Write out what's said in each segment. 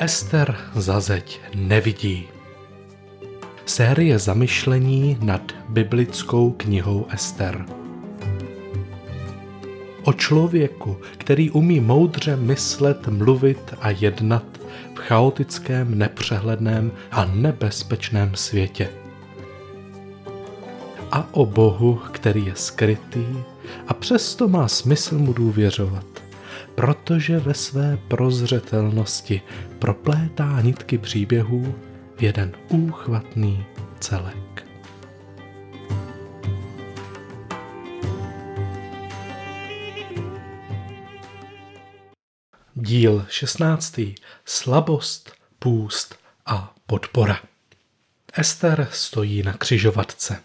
Ester za zeď nevidí. Série zamyšlení nad biblickou knihou Ester. O člověku, který umí moudře myslet, mluvit a jednat v chaotickém, nepřehledném a nebezpečném světě. A o Bohu, který je skrytý a přesto má smysl mu důvěřovat protože ve své prozřetelnosti proplétá nitky příběhů v jeden úchvatný celek. Díl 16. Slabost, půst a podpora. Ester stojí na křižovatce.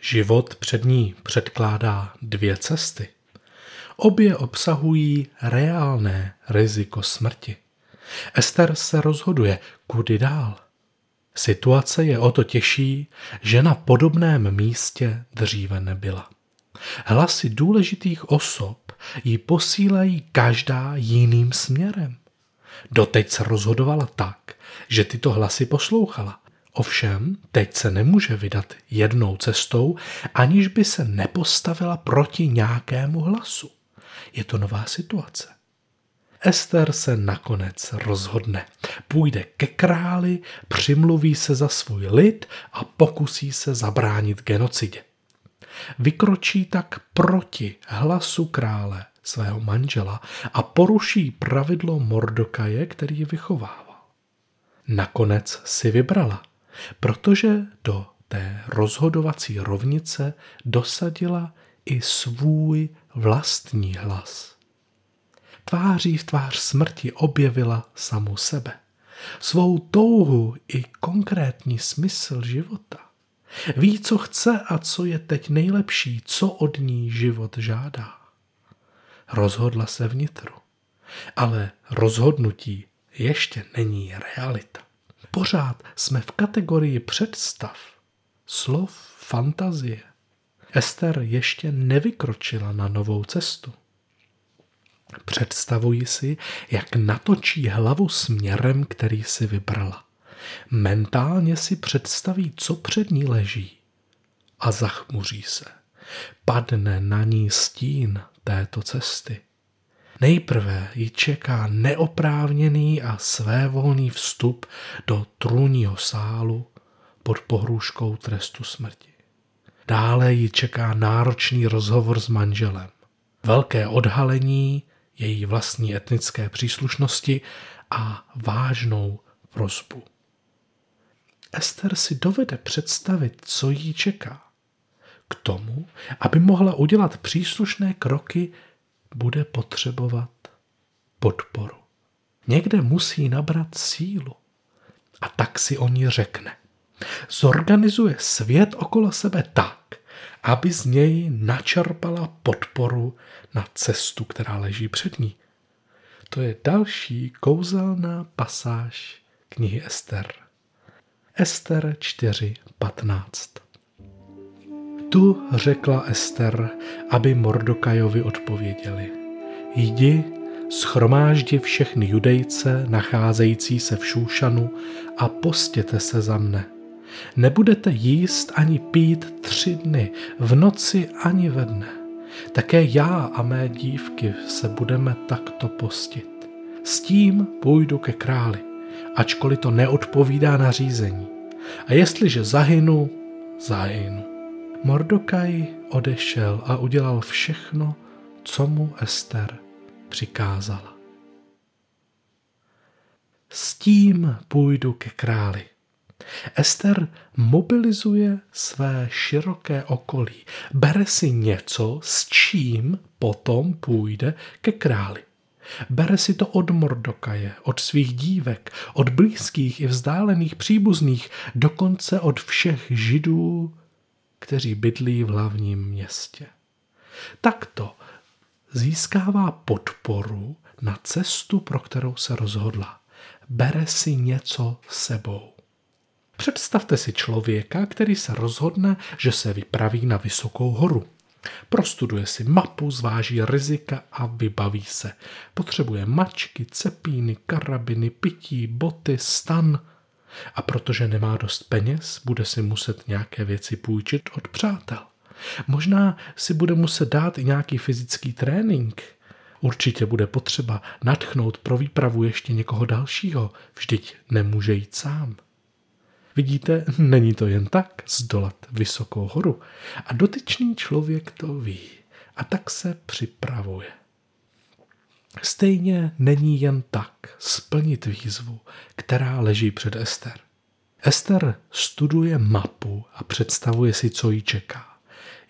Život před ní předkládá dvě cesty – Obě obsahují reálné riziko smrti. Ester se rozhoduje, kudy dál. Situace je o to těžší, že na podobném místě dříve nebyla. Hlasy důležitých osob ji posílají každá jiným směrem. Doteď se rozhodovala tak, že tyto hlasy poslouchala. Ovšem, teď se nemůže vydat jednou cestou, aniž by se nepostavila proti nějakému hlasu. Je to nová situace. Ester se nakonec rozhodne. Půjde ke králi, přimluví se za svůj lid a pokusí se zabránit genocidě. Vykročí tak proti hlasu krále, svého manžela, a poruší pravidlo Mordokaje, který ji vychovával. Nakonec si vybrala, protože do té rozhodovací rovnice dosadila i svůj vlastní hlas. Tváří v tvář smrti objevila samu sebe, svou touhu i konkrétní smysl života. Ví, co chce a co je teď nejlepší, co od ní život žádá. Rozhodla se vnitru, ale rozhodnutí ještě není realita. Pořád jsme v kategorii představ, slov, fantazie. Ester ještě nevykročila na novou cestu. Představuji si, jak natočí hlavu směrem, který si vybrala. Mentálně si představí, co před ní leží. A zachmuří se. Padne na ní stín této cesty. Nejprve ji čeká neoprávněný a svévolný vstup do trůního sálu pod pohrůžkou trestu smrti. Dále ji čeká náročný rozhovor s manželem. Velké odhalení její vlastní etnické příslušnosti a vážnou prozbu. Ester si dovede představit, co jí čeká. K tomu, aby mohla udělat příslušné kroky, bude potřebovat podporu. Někde musí nabrat sílu. A tak si o ní řekne. Zorganizuje svět okolo sebe tak, aby z něj načerpala podporu na cestu, která leží před ní. To je další kouzelná pasáž knihy Ester. Ester 4.15 Tu řekla Ester, aby Mordokajovi odpověděli. Jdi, schromáždi všechny judejce nacházející se v Šúšanu a postěte se za mne Nebudete jíst ani pít tři dny, v noci ani ve dne. Také já a mé dívky se budeme takto postit. S tím půjdu ke králi, ačkoliv to neodpovídá nařízení. A jestliže zahynu, zahynu. Mordokaj odešel a udělal všechno, co mu Ester přikázala. S tím půjdu ke králi. Ester mobilizuje své široké okolí, bere si něco, s čím potom půjde ke králi. Bere si to od Mordokaje, od svých dívek, od blízkých i vzdálených příbuzných, dokonce od všech židů, kteří bydlí v hlavním městě. Takto získává podporu na cestu, pro kterou se rozhodla. Bere si něco sebou. Představte si člověka, který se rozhodne, že se vypraví na vysokou horu. Prostuduje si mapu, zváží rizika a vybaví se. Potřebuje mačky, cepíny, karabiny, pití, boty, stan. A protože nemá dost peněz, bude si muset nějaké věci půjčit od přátel. Možná si bude muset dát i nějaký fyzický trénink. Určitě bude potřeba natchnout pro výpravu ještě někoho dalšího, vždyť nemůže jít sám. Vidíte, není to jen tak zdolat vysokou horu. A dotyčný člověk to ví. A tak se připravuje. Stejně není jen tak splnit výzvu, která leží před Ester. Ester studuje mapu a představuje si, co jí čeká.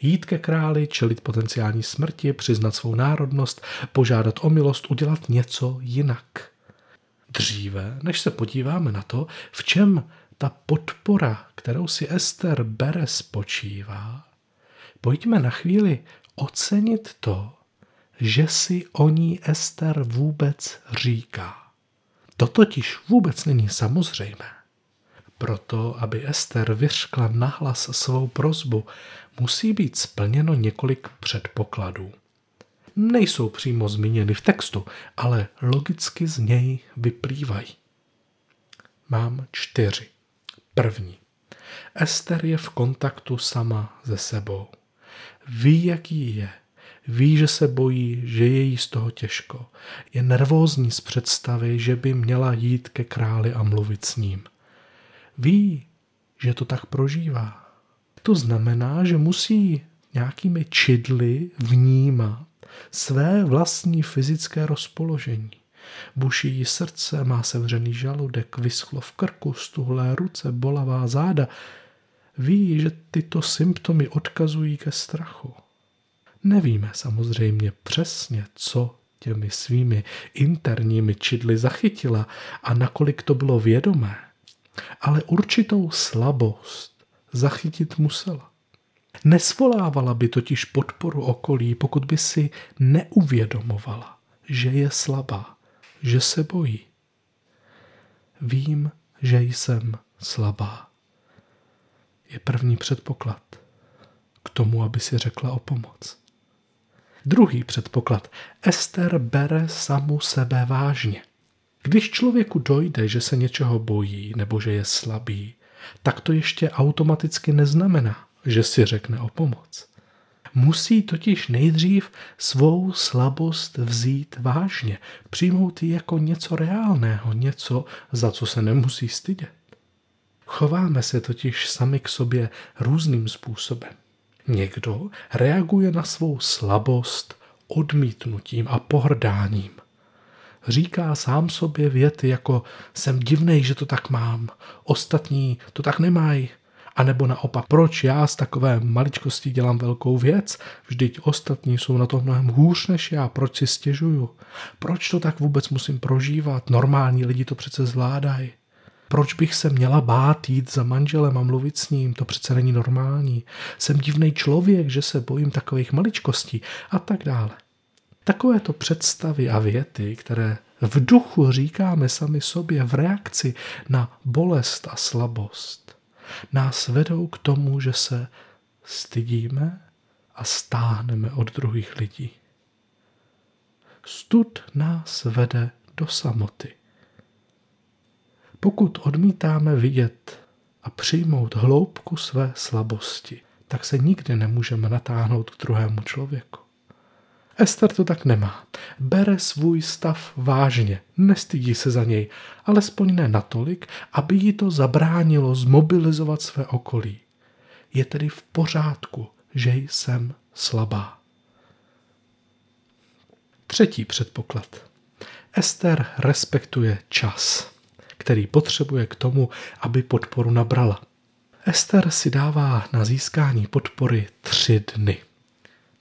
Jít ke králi, čelit potenciální smrti, přiznat svou národnost, požádat o milost, udělat něco jinak. Dříve, než se podíváme na to, v čem ta podpora, kterou si Ester bere, spočívá, pojďme na chvíli ocenit to, že si o ní Ester vůbec říká. To totiž vůbec není samozřejmé. Proto, aby Ester vyřkla nahlas svou prozbu, musí být splněno několik předpokladů. Nejsou přímo zmíněny v textu, ale logicky z něj vyplývají. Mám čtyři. První. Ester je v kontaktu sama se sebou. Ví, jaký je. Ví, že se bojí, že je jí z toho těžko. Je nervózní z představy, že by měla jít ke králi a mluvit s ním. Ví, že to tak prožívá. To znamená, že musí nějakými čidly vnímat své vlastní fyzické rozpoložení. Buší jí srdce, má sevřený žaludek, vyschlo v krku, stuhlé ruce, bolavá záda. Ví, že tyto symptomy odkazují ke strachu. Nevíme samozřejmě přesně, co těmi svými interními čidly zachytila a nakolik to bylo vědomé, ale určitou slabost zachytit musela. Nesvolávala by totiž podporu okolí, pokud by si neuvědomovala, že je slabá že se bojí. Vím, že jsem slabá. Je první předpoklad k tomu, aby si řekla o pomoc. Druhý předpoklad. Ester bere samu sebe vážně. Když člověku dojde, že se něčeho bojí nebo že je slabý, tak to ještě automaticky neznamená, že si řekne o pomoc. Musí totiž nejdřív svou slabost vzít vážně, přijmout ji jako něco reálného, něco, za co se nemusí stydět. Chováme se totiž sami k sobě různým způsobem. Někdo reaguje na svou slabost odmítnutím a pohrdáním. Říká sám sobě věty jako jsem divnej, že to tak mám, ostatní to tak nemají, a nebo naopak, proč já z takové maličkosti dělám velkou věc? Vždyť ostatní jsou na tom mnohem hůř než já. Proč si stěžuju? Proč to tak vůbec musím prožívat? Normální lidi to přece zvládají. Proč bych se měla bát jít za manželem a mluvit s ním? To přece není normální. Jsem divný člověk, že se bojím takových maličkostí a tak dále. Takovéto představy a věty, které v duchu říkáme sami sobě v reakci na bolest a slabost, nás vedou k tomu, že se stydíme a stáhneme od druhých lidí. Stud nás vede do samoty. Pokud odmítáme vidět a přijmout hloubku své slabosti, tak se nikdy nemůžeme natáhnout k druhému člověku. Ester to tak nemá. Bere svůj stav vážně, nestydí se za něj, alespoň ne natolik, aby jí to zabránilo zmobilizovat své okolí. Je tedy v pořádku, že jsem slabá. Třetí předpoklad. Ester respektuje čas, který potřebuje k tomu, aby podporu nabrala. Ester si dává na získání podpory tři dny.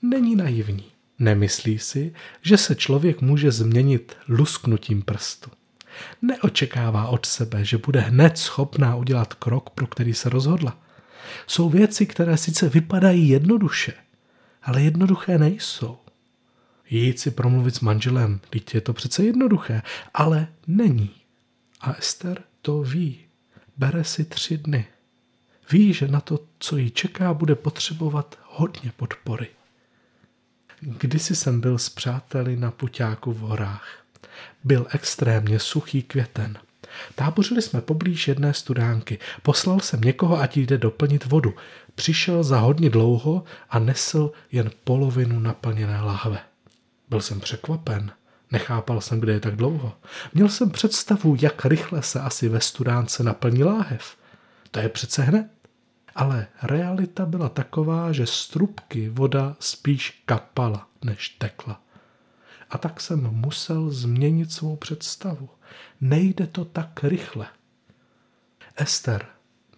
Není naivní. Nemyslí si, že se člověk může změnit lusknutím prstu. Neočekává od sebe, že bude hned schopná udělat krok, pro který se rozhodla. Jsou věci, které sice vypadají jednoduše, ale jednoduché nejsou. Jít si promluvit s manželem, teď je to přece jednoduché, ale není. A Ester to ví. Bere si tři dny. Ví, že na to, co ji čeká, bude potřebovat hodně podpory. Kdysi jsem byl s přáteli na puťáku v horách. Byl extrémně suchý květen. Tábořili jsme poblíž jedné studánky. Poslal jsem někoho, ať jde doplnit vodu. Přišel za hodně dlouho a nesl jen polovinu naplněné lahve. Byl jsem překvapen. Nechápal jsem, kde je tak dlouho. Měl jsem představu, jak rychle se asi ve studánce naplní láhev. To je přece hned. Ale realita byla taková, že z trubky voda spíš kapala, než tekla. A tak jsem musel změnit svou představu. Nejde to tak rychle. Ester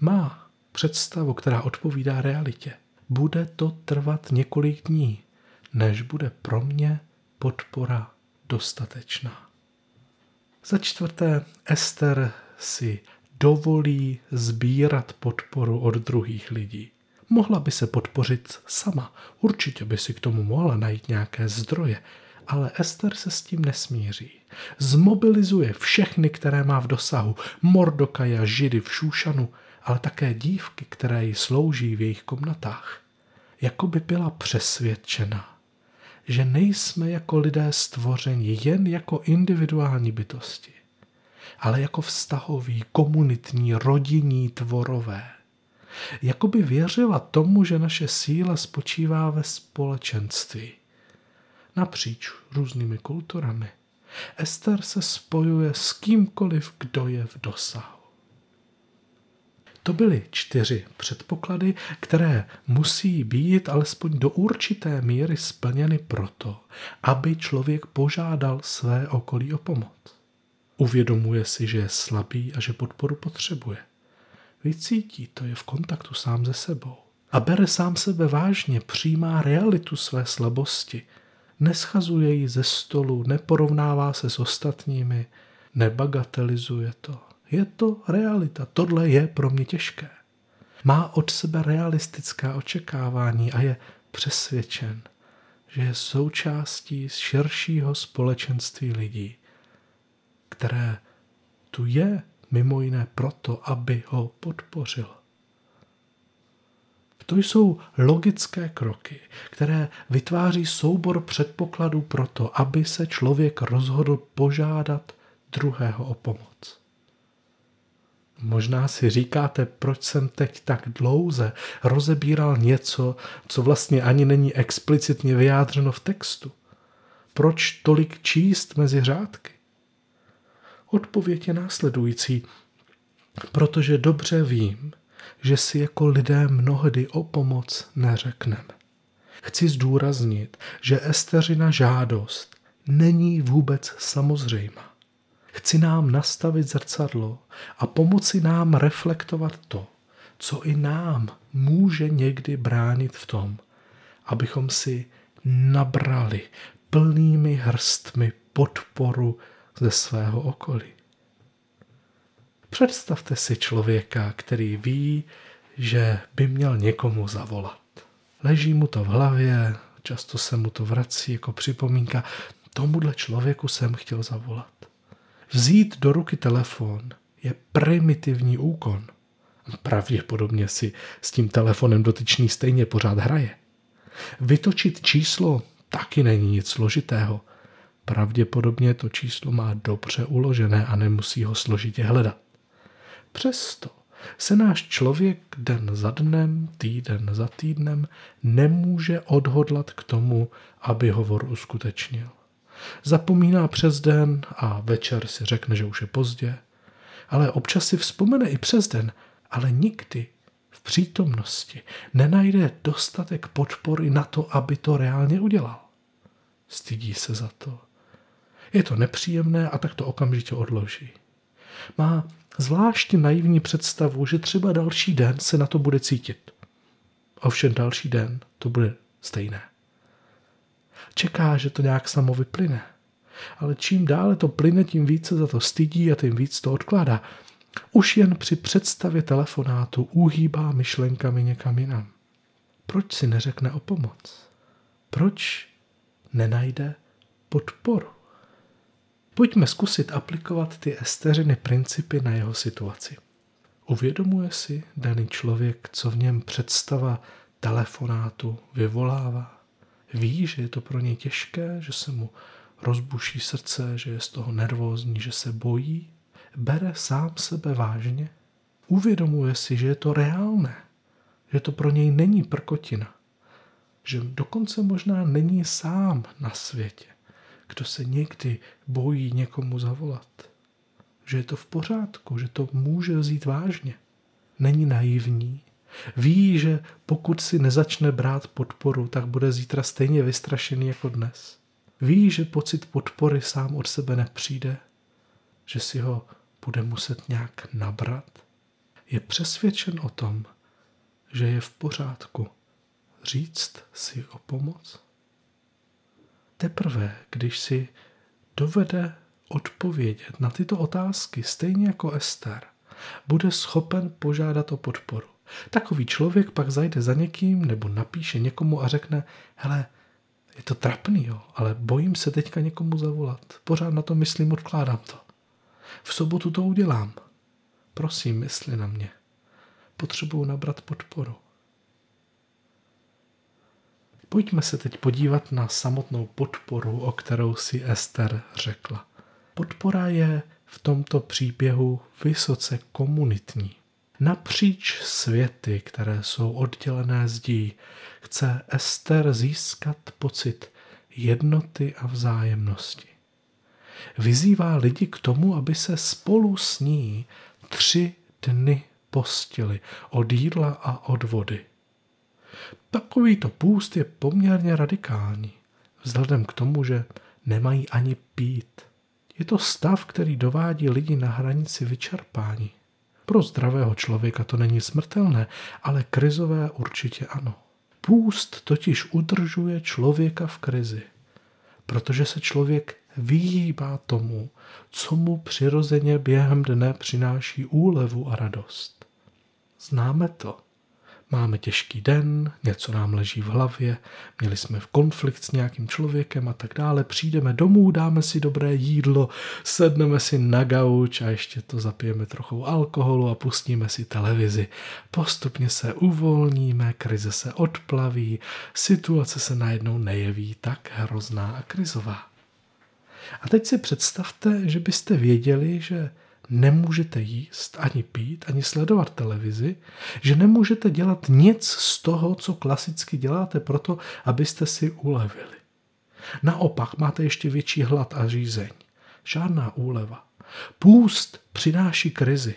má představu, která odpovídá realitě. Bude to trvat několik dní, než bude pro mě podpora dostatečná. Za čtvrté, Ester si dovolí sbírat podporu od druhých lidí. Mohla by se podpořit sama, určitě by si k tomu mohla najít nějaké zdroje, ale Ester se s tím nesmíří. Zmobilizuje všechny, které má v dosahu, Mordokaja, Židy v Šúšanu, ale také dívky, které jí slouží v jejich komnatách. Jako by byla přesvědčena, že nejsme jako lidé stvořeni jen jako individuální bytosti, ale jako vztahoví, komunitní, rodinní tvorové. Jakoby věřila tomu, že naše síla spočívá ve společenství. Napříč různými kulturami. Ester se spojuje s kýmkoliv, kdo je v dosahu. To byly čtyři předpoklady, které musí být alespoň do určité míry splněny proto, aby člověk požádal své okolí o pomoc. Uvědomuje si, že je slabý a že podporu potřebuje. Vycítí to, je v kontaktu sám ze sebou. A bere sám sebe vážně, přijímá realitu své slabosti. Neschazuje ji ze stolu, neporovnává se s ostatními, nebagatelizuje to. Je to realita, tohle je pro mě těžké. Má od sebe realistická očekávání a je přesvědčen, že je součástí širšího společenství lidí, které tu je mimo jiné proto, aby ho podpořil. To jsou logické kroky, které vytváří soubor předpokladů pro to, aby se člověk rozhodl požádat druhého o pomoc. Možná si říkáte, proč jsem teď tak dlouze rozebíral něco, co vlastně ani není explicitně vyjádřeno v textu. Proč tolik číst mezi řádky? Odpověď je následující. Protože dobře vím, že si jako lidé mnohdy o pomoc neřekneme. Chci zdůraznit, že Esteřina žádost není vůbec samozřejmá. Chci nám nastavit zrcadlo a pomoci nám reflektovat to, co i nám může někdy bránit v tom, abychom si nabrali plnými hrstmi podporu ze svého okolí. Představte si člověka, který ví, že by měl někomu zavolat. Leží mu to v hlavě, často se mu to vrací jako připomínka, tomuhle člověku jsem chtěl zavolat. Vzít do ruky telefon je primitivní úkon. Pravděpodobně si s tím telefonem dotyčný stejně pořád hraje. Vytočit číslo taky není nic složitého. Pravděpodobně to číslo má dobře uložené a nemusí ho složitě hledat. Přesto se náš člověk den za dnem, týden za týdnem nemůže odhodlat k tomu, aby hovor uskutečnil. Zapomíná přes den a večer si řekne, že už je pozdě. Ale občas si vzpomene i přes den, ale nikdy v přítomnosti nenajde dostatek podpory na to, aby to reálně udělal. Stydí se za to. Je to nepříjemné a tak to okamžitě odloží. Má zvláště naivní představu, že třeba další den se na to bude cítit. Ovšem další den to bude stejné. Čeká, že to nějak samo vyplyne. Ale čím dále to plyne, tím více za to stydí a tím víc to odkládá. Už jen při představě telefonátu uhýbá myšlenkami někam jinam. Proč si neřekne o pomoc? Proč nenajde podporu? Pojďme zkusit aplikovat ty esteřiny principy na jeho situaci. Uvědomuje si daný člověk, co v něm představa telefonátu vyvolává? Ví, že je to pro něj těžké, že se mu rozbuší srdce, že je z toho nervózní, že se bojí. Bere sám sebe vážně. Uvědomuje si, že je to reálné, že to pro něj není prkotina, že dokonce možná není sám na světě, kdo se někdy bojí někomu zavolat. Že je to v pořádku, že to může vzít vážně. Není naivní, Ví, že pokud si nezačne brát podporu, tak bude zítra stejně vystrašený jako dnes. Ví, že pocit podpory sám od sebe nepřijde, že si ho bude muset nějak nabrat. Je přesvědčen o tom, že je v pořádku říct si o pomoc. Teprve, když si dovede odpovědět na tyto otázky, stejně jako Ester, bude schopen požádat o podporu. Takový člověk pak zajde za někým nebo napíše někomu a řekne, hele, je to trapný, jo, ale bojím se teďka někomu zavolat. Pořád na to myslím, odkládám to. V sobotu to udělám. Prosím, mysli na mě. Potřebuju nabrat podporu. Pojďme se teď podívat na samotnou podporu, o kterou si Ester řekla. Podpora je v tomto příběhu vysoce komunitní. Napříč světy, které jsou oddělené zdí, chce Ester získat pocit jednoty a vzájemnosti. Vyzývá lidi k tomu, aby se spolu s ní tři dny postili od jídla a od vody. Takovýto půst je poměrně radikální, vzhledem k tomu, že nemají ani pít. Je to stav, který dovádí lidi na hranici vyčerpání. Pro zdravého člověka to není smrtelné, ale krizové určitě ano. Půst totiž udržuje člověka v krizi, protože se člověk vyhýbá tomu, co mu přirozeně během dne přináší úlevu a radost. Známe to. Máme těžký den, něco nám leží v hlavě, měli jsme v konflikt s nějakým člověkem a tak dále. Přijdeme domů, dáme si dobré jídlo, sedneme si na gauč a ještě to zapijeme trochu alkoholu a pustíme si televizi. Postupně se uvolníme, krize se odplaví, situace se najednou nejeví tak hrozná a krizová. A teď si představte, že byste věděli, že nemůžete jíst, ani pít, ani sledovat televizi, že nemůžete dělat nic z toho, co klasicky děláte proto, abyste si ulevili. Naopak máte ještě větší hlad a řízeň. Žádná úleva. Půst přináší krizi.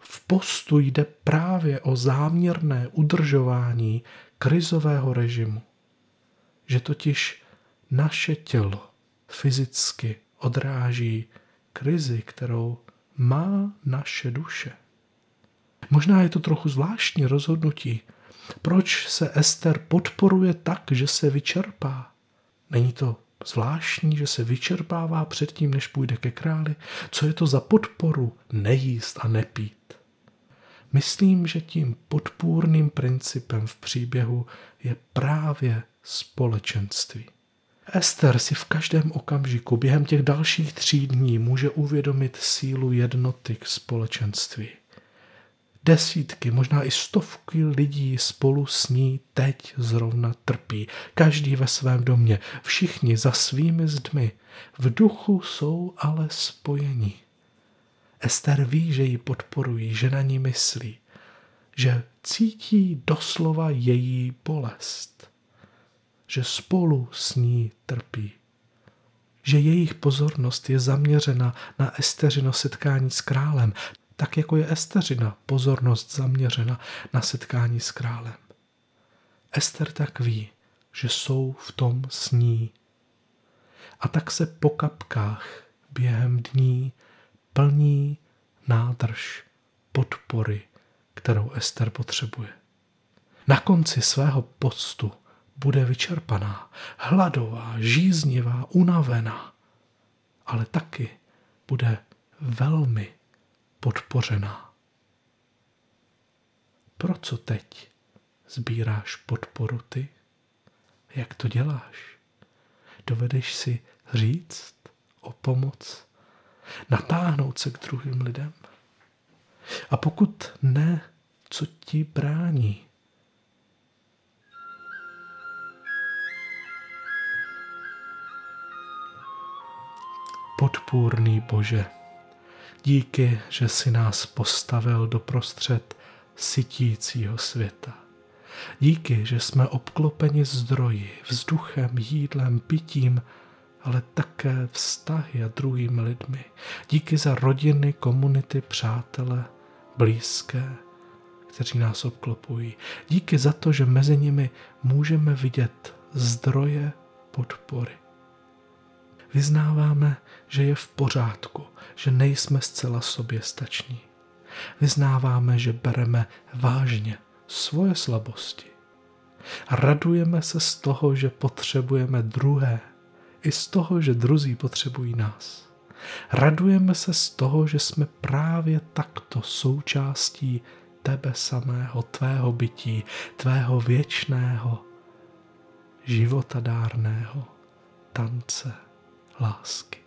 V postu jde právě o záměrné udržování krizového režimu. Že totiž naše tělo fyzicky odráží krizi, kterou má naše duše. Možná je to trochu zvláštní rozhodnutí. Proč se Ester podporuje tak, že se vyčerpá? Není to zvláštní, že se vyčerpává předtím, než půjde ke králi? Co je to za podporu nejíst a nepít? Myslím, že tím podpůrným principem v příběhu je právě společenství. Ester si v každém okamžiku během těch dalších tří dní může uvědomit sílu jednoty k společenství. Desítky, možná i stovky lidí spolu s ní teď zrovna trpí. Každý ve svém domě, všichni za svými zdmi. V duchu jsou ale spojení. Ester ví, že ji podporují, že na ní myslí, že cítí doslova její bolest že spolu s ní trpí. Že jejich pozornost je zaměřena na Esteřino setkání s králem, tak jako je Esteřina pozornost zaměřena na setkání s králem. Ester tak ví, že jsou v tom s ní. A tak se po kapkách během dní plní nádrž podpory, kterou Ester potřebuje. Na konci svého postu bude vyčerpaná, hladová, žíznivá, unavená, ale taky bude velmi podpořená. Pro co teď sbíráš podporu ty? Jak to děláš? Dovedeš si říct o pomoc? Natáhnout se k druhým lidem? A pokud ne, co ti brání podpůrný Bože. Díky, že si nás postavil doprostřed sytícího světa. Díky, že jsme obklopeni zdroji, vzduchem, jídlem, pitím, ale také vztahy a druhými lidmi. Díky za rodiny, komunity, přátele, blízké, kteří nás obklopují. Díky za to, že mezi nimi můžeme vidět zdroje podpory. Vyznáváme, že je v pořádku, že nejsme zcela sobě stační. Vyznáváme, že bereme vážně svoje slabosti. Radujeme se z toho, že potřebujeme druhé, i z toho, že druzí potřebují nás. Radujeme se z toho, že jsme právě takto součástí tebe samého, tvého bytí, tvého věčného, životadárného tance Lask.